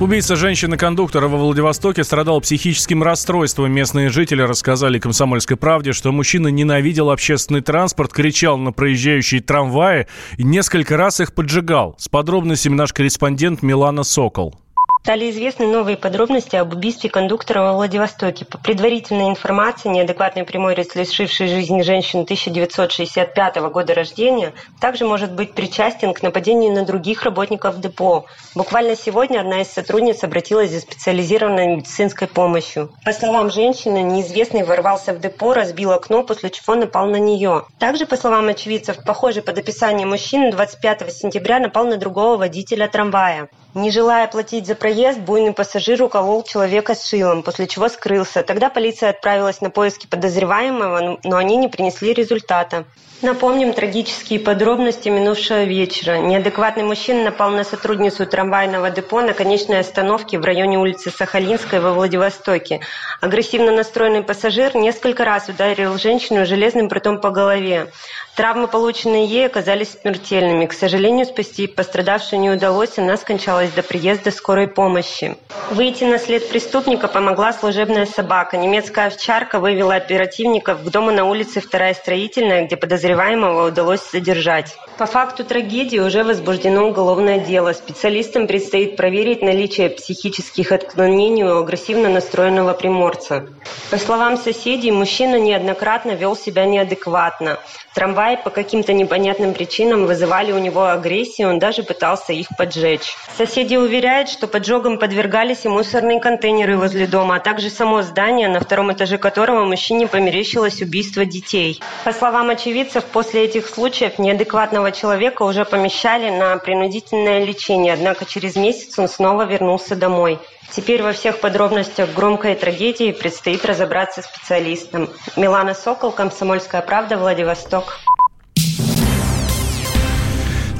Убийца женщины-кондуктора во Владивостоке страдал психическим расстройством. Местные жители рассказали «Комсомольской правде», что мужчина ненавидел общественный транспорт, кричал на проезжающие трамваи и несколько раз их поджигал. С подробностями наш корреспондент Милана Сокол. Стали известны новые подробности об убийстве кондуктора во Владивостоке. По предварительной информации, неадекватный прямой рез, лишивший жизни женщин 1965 года рождения, также может быть причастен к нападению на других работников депо. Буквально сегодня одна из сотрудниц обратилась за специализированной медицинской помощью. По словам женщины, неизвестный ворвался в депо, разбил окно, после чего напал на нее. Также, по словам очевидцев, похожий под описание мужчины 25 сентября напал на другого водителя трамвая. Не желая платить за проезд, буйный пассажир уколол человека шилом, после чего скрылся. Тогда полиция отправилась на поиски подозреваемого, но они не принесли результата. Напомним трагические подробности минувшего вечера. Неадекватный мужчина напал на сотрудницу трамвайного депо на конечной остановке в районе улицы Сахалинской во Владивостоке. Агрессивно настроенный пассажир несколько раз ударил женщину железным прутом по голове. Травмы, полученные ей, оказались смертельными. К сожалению, спасти пострадавшую не удалось, она скончалась до приезда скорой помощи. Выйти на след преступника помогла служебная собака. Немецкая овчарка вывела оперативников к дому на улице Вторая Строительная, где подозреваемого удалось задержать. По факту трагедии уже возбуждено уголовное дело. Специалистам предстоит проверить наличие психических отклонений у агрессивно настроенного приморца. По словам соседей, мужчина неоднократно вел себя неадекватно. Трамваи по каким-то непонятным причинам вызывали у него агрессию, он даже пытался их поджечь. Соседи уверяют, что поджогам подвергались и мусорные контейнеры возле дома, а также само здание, на втором этаже которого мужчине померещилось убийство детей. По словам очевидцев, после этих случаев неадекватного человека уже помещали на принудительное лечение, однако через месяц он снова вернулся домой. Теперь во всех подробностях громкой трагедии предстоит разобраться специалистам. Милана Сокол, Комсомольская правда, Владивосток.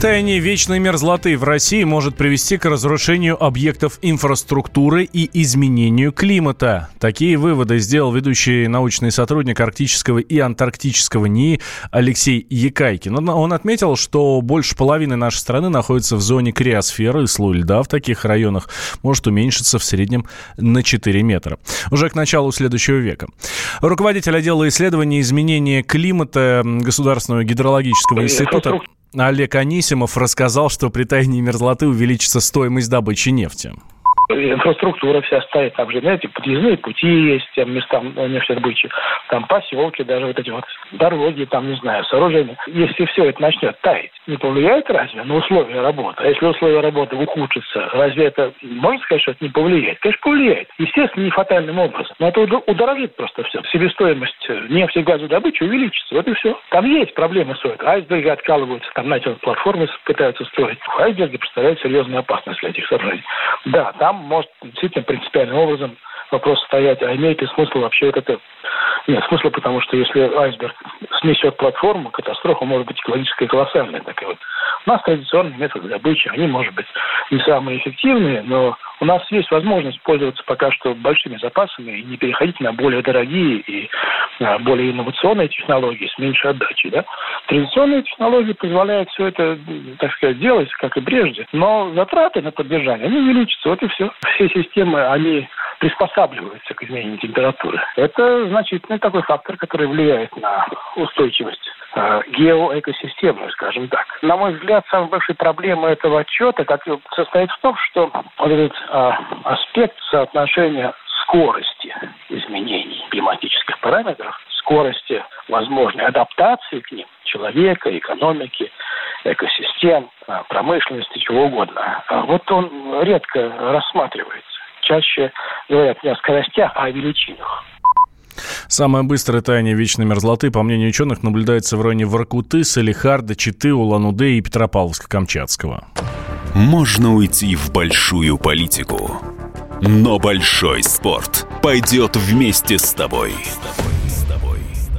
Таяние вечной мерзлоты в России может привести к разрушению объектов инфраструктуры и изменению климата. Такие выводы сделал ведущий научный сотрудник Арктического и Антарктического НИИ Алексей Якайкин. Он отметил, что больше половины нашей страны находится в зоне криосферы, и слой льда в таких районах может уменьшиться в среднем на 4 метра. Уже к началу следующего века. Руководитель отдела исследований изменения климата Государственного гидрологического института Олег Анисимов рассказал, что при таянии мерзлоты увеличится стоимость добычи нефти инфраструктура вся стоит. Там же, знаете, подъездные пути есть тем местам нефтедобычи, там поселки, даже вот эти вот дороги, там, не знаю, сооружения. Если все это начнет таять, не повлияет разве на условия работы? А если условия работы ухудшатся, разве это, можно сказать, что это не повлияет? Конечно, повлияет. Естественно, не фатальным образом. Но это удорожит просто все. Себестоимость нефти и газодобычи увеличится. Вот и все. Там есть проблемы с этим. Айсберги откалываются, там, знаете, платформы пытаются строить. Айсберги представляют серьезную опасность для этих сооружений. Да, там может действительно принципиальным образом вопрос стоять, а имеет ли смысл вообще это... Нет смысла, потому что если айсберг снесет платформу, катастрофа может быть экологическая колоссальная. Такая вот. У нас традиционные методы добычи, они, может быть, не самые эффективные, но у нас есть возможность пользоваться пока что большими запасами и не переходить на более дорогие и а, более инновационные технологии с меньшей отдачей. Да? Традиционные технологии позволяют все это, так сказать, делать, как и прежде, но затраты на поддержание, они увеличатся, вот и все. Все системы, они приспосабливаются к изменению температуры. Это значительный такой фактор, который влияет на устойчивость э, геоэкосистемы, скажем так. На мой взгляд, самая большая проблема этого отчета как, состоит в том, что вот этот э, аспект соотношения скорости изменений климатических параметров, скорости возможной адаптации к ним человека, экономики, экосистем, э, промышленности, чего угодно. А вот он редко рассматривается чаще говорят не о скоростях, а о величинах. Самое быстрое таяние вечной мерзлоты, по мнению ученых, наблюдается в районе Воркуты, Салихарда, Читы, Улан-Удэ и Петропавловска-Камчатского. Можно уйти в большую политику, но большой спорт пойдет вместе с тобой.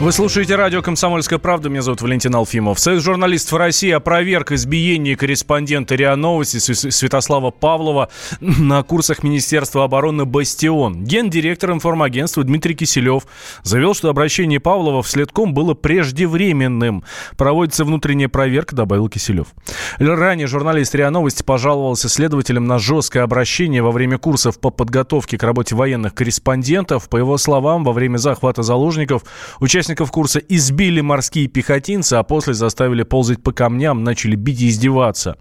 Вы слушаете радио «Комсомольская правда». Меня зовут Валентин Алфимов. Союз журналистов России опроверг избиение корреспондента РИА Новости Святослава Павлова на курсах Министерства обороны «Бастион». Гендиректор информагентства Дмитрий Киселев заявил, что обращение Павлова в следком было преждевременным. Проводится внутренняя проверка, добавил Киселев. Ранее журналист РИА Новости пожаловался следователям на жесткое обращение во время курсов по подготовке к работе военных корреспондентов. По его словам, во время захвата заложников участники Участников курса избили морские пехотинцы, а после заставили ползать по камням, начали бить и издеваться.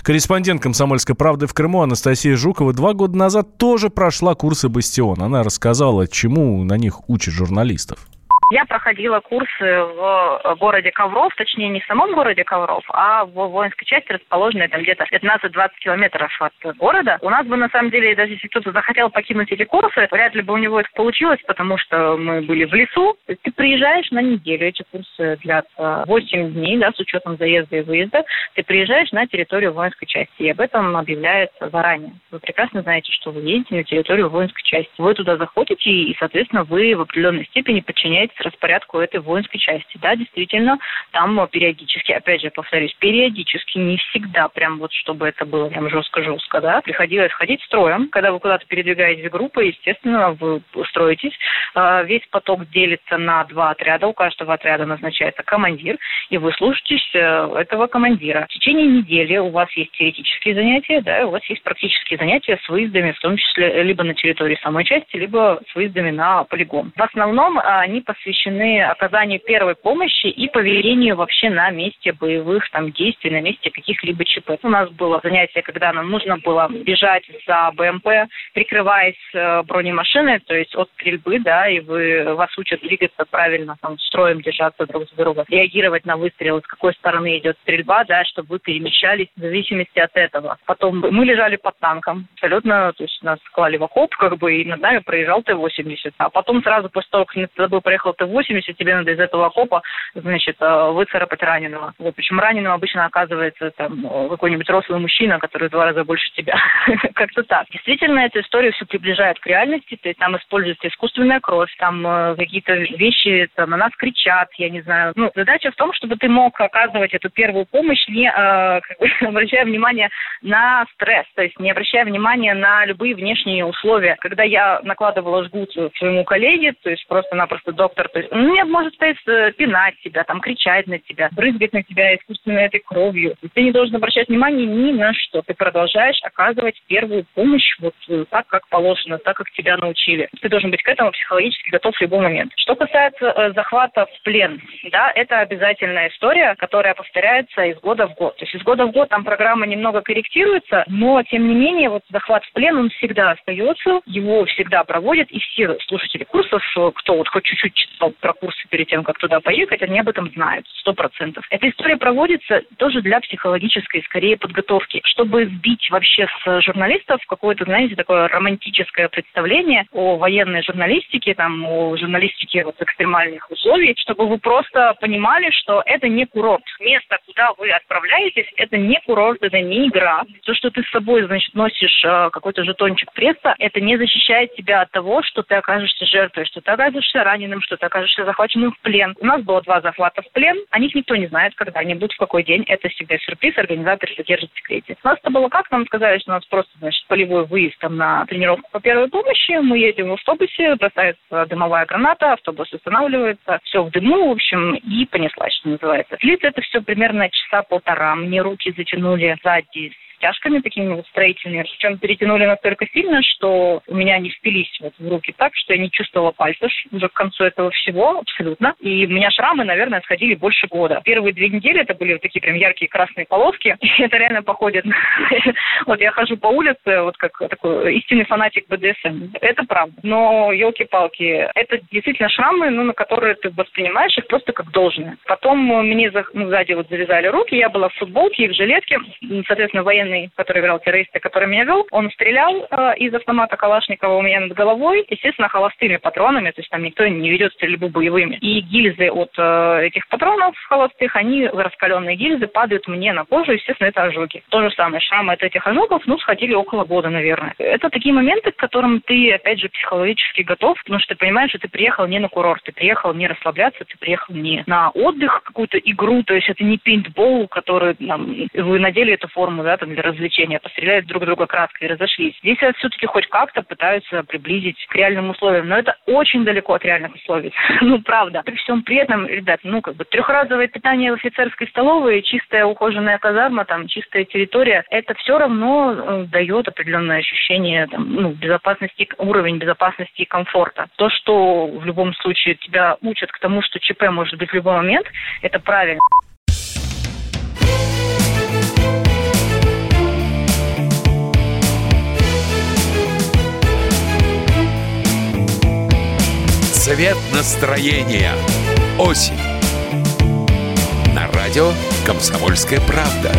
Корреспондент «Комсомольской правды» в Крыму Анастасия Жукова два года назад тоже прошла курсы «Бастион». Она рассказала, чему на них учат журналистов. Я проходила курсы в городе Ковров, точнее не в самом городе Ковров, а в воинской части, расположенной там где-то 15-20 километров от города. У нас бы на самом деле, даже если кто-то захотел покинуть эти курсы, вряд ли бы у него это получилось, потому что мы были в лесу. Ты приезжаешь на неделю, эти курсы длятся 8 дней, да, с учетом заезда и выезда. Ты приезжаешь на территорию воинской части, и об этом объявляется заранее. Вы прекрасно знаете, что вы едете на территорию воинской части. Вы туда заходите, и, соответственно, вы в определенной степени подчиняетесь распорядку этой воинской части. Да, действительно, там периодически, опять же, повторюсь, периодически, не всегда прям вот, чтобы это было прям жестко-жестко, да, приходилось ходить строем. Когда вы куда-то передвигаетесь в группы, естественно, вы устроитесь. А, весь поток делится на два отряда, у каждого отряда назначается командир, и вы слушаетесь э, этого командира. В течение недели у вас есть теоретические занятия, да, у вас есть практические занятия с выездами, в том числе либо на территории самой части, либо с выездами на полигон. В основном они посвящены посвящены оказанию первой помощи и поведению вообще на месте боевых там действий, на месте каких-либо ЧП. У нас было занятие, когда нам нужно было бежать за БМП, прикрываясь э, бронемашиной, то есть от стрельбы, да, и вы вас учат двигаться правильно, там, строем держаться друг с другом, реагировать на выстрелы, с какой стороны идет стрельба, да, чтобы вы перемещались в зависимости от этого. Потом мы лежали под танком, абсолютно, то есть нас клали в окоп, как бы, и над нами проезжал Т-80. А потом сразу после того, как над тобой проехал Т-80, тебе надо из этого окопа, значит, э, выцарапать раненого. Вот, причем раненым обычно оказывается там какой-нибудь рослый мужчина, который в два раза больше тебя. Как-то так. Действительно, эта история все приближает к реальности, то есть там используется искусственная кровь, там э, какие-то вещи там, на нас кричат, я не знаю. Ну, задача в том, чтобы ты мог оказывать эту первую помощь, не э, обращая внимание на стресс, то есть не обращая внимания на любые внешние условия. Когда я накладывала жгут своему коллеге, то есть просто-напросто доктор ну, нет, может стоять, э, пинать тебя, там, кричать на тебя, брызгать на тебя искусственно этой кровью. Ты не должен обращать внимание ни на что. Ты продолжаешь оказывать первую помощь вот э, так, как положено, так, как тебя научили. Ты должен быть к этому психологически готов в любой момент. Что касается э, захвата в плен, да, это обязательная история, которая повторяется из года в год. То есть из года в год там программа немного корректируется, но тем не менее вот захват в плен, он всегда остается, его всегда проводят, и все слушатели курсов, кто вот хоть чуть-чуть читал про курсы перед тем, как туда поехать, они об этом знают, сто процентов. Эта история проводится тоже для психологической, скорее, подготовки, чтобы сбить вообще с журналистов какое-то, знаете, такое романтическое представление о военной журналистике, там, о журналистике вот экстремальных условий, чтобы вы просто понимали, что это не курорт. Место, куда вы отправляетесь, это не курорт, это не игра. То, что ты с собой, значит, носишь э, какой-то жетончик пресса, это не защищает тебя от того, что ты окажешься жертвой, что ты окажешься раненым, что ты окажешься захваченным в плен. У нас было два захвата в плен. О них никто не знает, когда они будут, в какой день. Это всегда сюрприз. Организатор содержит в секрете. У нас это было как? Нам сказали, что у нас просто, значит, полевой выезд там на тренировку по первой помощи. Мы едем в автобусе, бросается дымовая граната, автобус останавливается, все в дыму, в общем, и понеслась, что называется. Длится это все примерно часа полтора. Мне руки затянули сзади растяжками такими вот строительными. Причем перетянули настолько сильно, что у меня они впились вот в руки так, что я не чувствовала пальцев уже к концу этого всего абсолютно. И у меня шрамы, наверное, сходили больше года. Первые две недели это были вот такие прям яркие красные полоски. И это реально походит. Вот я хожу по улице, вот как такой истинный фанатик БДСМ. Это правда. Но, елки-палки, это действительно шрамы, ну, на которые ты воспринимаешь их просто как должное. Потом мне ну, сзади вот завязали руки, я была в футболке и в жилетке, соответственно, военный военный, который играл террориста, который меня вел, он стрелял э, из автомата Калашникова у меня над головой, естественно, холостыми патронами, то есть там никто не ведет стрельбу боевыми. И гильзы от э, этих патронов холостых, они, раскаленные гильзы, падают мне на кожу, естественно, это ожоги. То же самое, шрамы от этих ожогов, ну, сходили около года, наверное. Это такие моменты, к которым ты, опять же, психологически готов, потому что ты понимаешь, что ты приехал не на курорт, ты приехал не расслабляться, ты приехал не на отдых, какую-то игру, то есть это не пейнтбол, который там, вы надели эту форму, да, там, для развлечения, постреляют друг друга кратко и разошлись. Здесь все-таки хоть как-то пытаются приблизить к реальным условиям, но это очень далеко от реальных условий. ну, правда. При всем при этом, ребят, ну, как бы трехразовое питание в офицерской столовой, чистая ухоженная казарма, там, чистая территория, это все равно э, дает определенное ощущение там, ну, безопасности, уровень безопасности и комфорта. То, что в любом случае тебя учат к тому, что ЧП может быть в любой момент, это правильно. Цвет настроения. Осень. На радио «Комсомольская правда».